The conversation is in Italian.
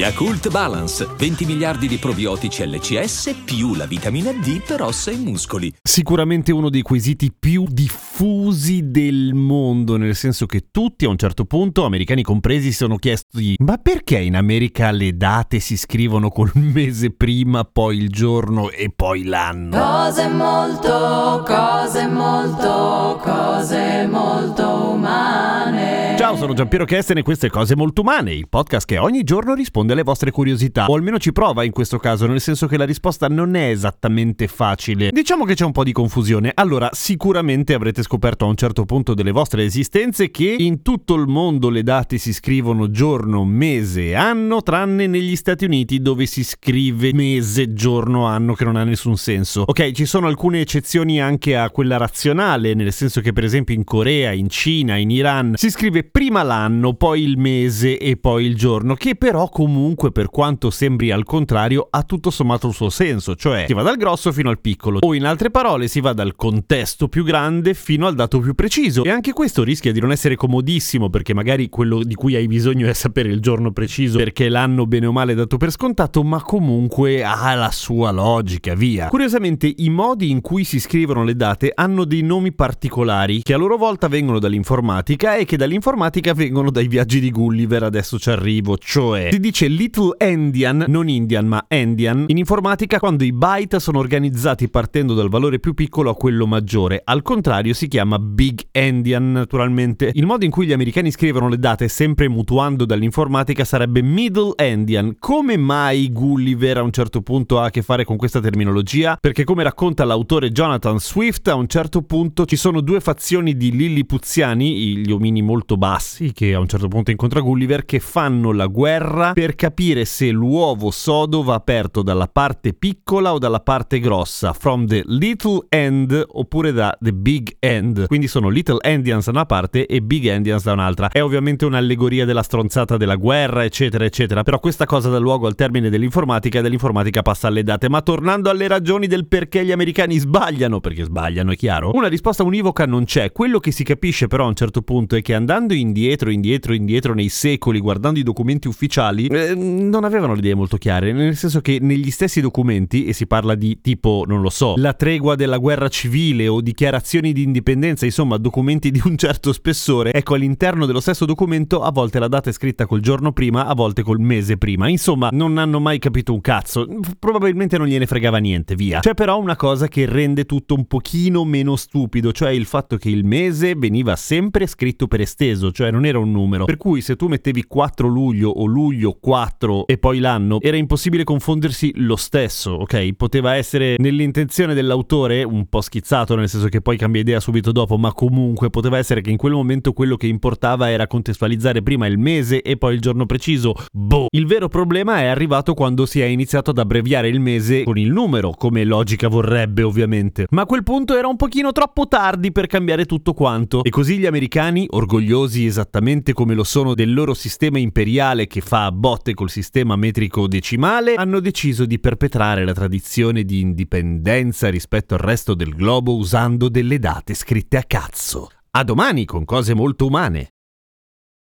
Yakult Balance, 20 miliardi di probiotici LCS più la vitamina D per ossa e muscoli. Sicuramente uno dei quesiti più diffusi del mondo, nel senso che tutti a un certo punto, americani compresi, si sono chiesti ma perché in America le date si scrivono col mese prima, poi il giorno e poi l'anno? Cose molto, cose molto, cose molto umane. Ciao, sono Giampiero Kesten e queste cose molto umane, il podcast che ogni giorno risponde alle vostre curiosità, o almeno ci prova in questo caso, nel senso che la risposta non è esattamente facile. Diciamo che c'è un po' di confusione. Allora, sicuramente avrete scoperto a un certo punto delle vostre esistenze che in tutto il mondo le date si scrivono giorno, mese anno, tranne negli Stati Uniti dove si scrive mese, giorno, anno, che non ha nessun senso. Ok, ci sono alcune eccezioni anche a quella razionale, nel senso che per esempio in Corea, in Cina, in Iran si scrive prima l'anno, poi il mese e poi il giorno, che però comunque per quanto sembri al contrario ha tutto sommato il suo senso, cioè si va dal grosso fino al piccolo, o in altre parole si va dal contesto più grande fino al dato più preciso. E anche questo rischia di non essere comodissimo perché magari quello di cui hai bisogno è sapere il giorno preciso perché l'anno bene o male è dato per scontato, ma comunque ha la sua logica, via. Curiosamente i modi in cui si scrivono le date hanno dei nomi particolari che a loro volta vengono dall'informatica e che dall'informatica vengono dai viaggi di Gulliver, adesso ci arrivo, cioè si dice Little Endian, non Indian ma Endian, in informatica quando i byte sono organizzati partendo dal valore più piccolo a quello maggiore, al contrario si chiama Big Endian naturalmente. Il modo in cui gli americani scrivono le date sempre mutuando dall'informatica sarebbe Middle Endian. Come mai Gulliver a un certo punto ha a che fare con questa terminologia? Perché come racconta l'autore Jonathan Swift, a un certo punto ci sono due fazioni di lillipuziani, gli omini molto bassi che a un certo punto incontra Gulliver, che fanno la guerra per capire se l'uovo sodo va aperto dalla parte piccola o dalla parte grossa, from the little end oppure da the big end. Quindi sono little endians da una parte e big endians da un'altra. È ovviamente un'allegoria della stronzata della guerra, eccetera, eccetera. Però questa cosa dà luogo al termine dell'informatica e dell'informatica passa alle date. Ma tornando alle ragioni del perché gli americani sbagliano, perché sbagliano, è chiaro, una risposta univoca non c'è. Quello che si capisce però a un certo punto è che andando indietro, indietro, indietro nei secoli, guardando i documenti ufficiali, eh, non avevano le idee molto chiare, nel senso che negli stessi documenti, e si parla di tipo, non lo so, la tregua della guerra civile o dichiarazioni di indipendenza, insomma documenti di un certo spessore, ecco all'interno dello stesso documento a volte la data è scritta col giorno prima, a volte col mese prima, insomma non hanno mai capito un cazzo, probabilmente non gliene fregava niente, via. C'è però una cosa che rende tutto un pochino meno stupido, cioè il fatto che il mese veniva sempre scritto per esteso, cioè non era un numero. Per cui se tu mettevi 4 luglio o luglio 4 e poi l'anno, era impossibile confondersi lo stesso, ok? Poteva essere nell'intenzione dell'autore un po' schizzato, nel senso che poi cambia idea subito dopo, ma comunque poteva essere che in quel momento quello che importava era contestualizzare prima il mese e poi il giorno preciso. Boh! Il vero problema è arrivato quando si è iniziato ad abbreviare il mese con il numero, come logica vorrebbe ovviamente. Ma a quel punto era un pochino troppo tardi per cambiare tutto quanto. E così gli americani, orgogliosi esattamente come lo sono del loro sistema imperiale che fa a botte col sistema metrico decimale, hanno deciso di perpetrare la tradizione di indipendenza rispetto al resto del globo usando delle date scritte a cazzo. A domani con cose molto umane.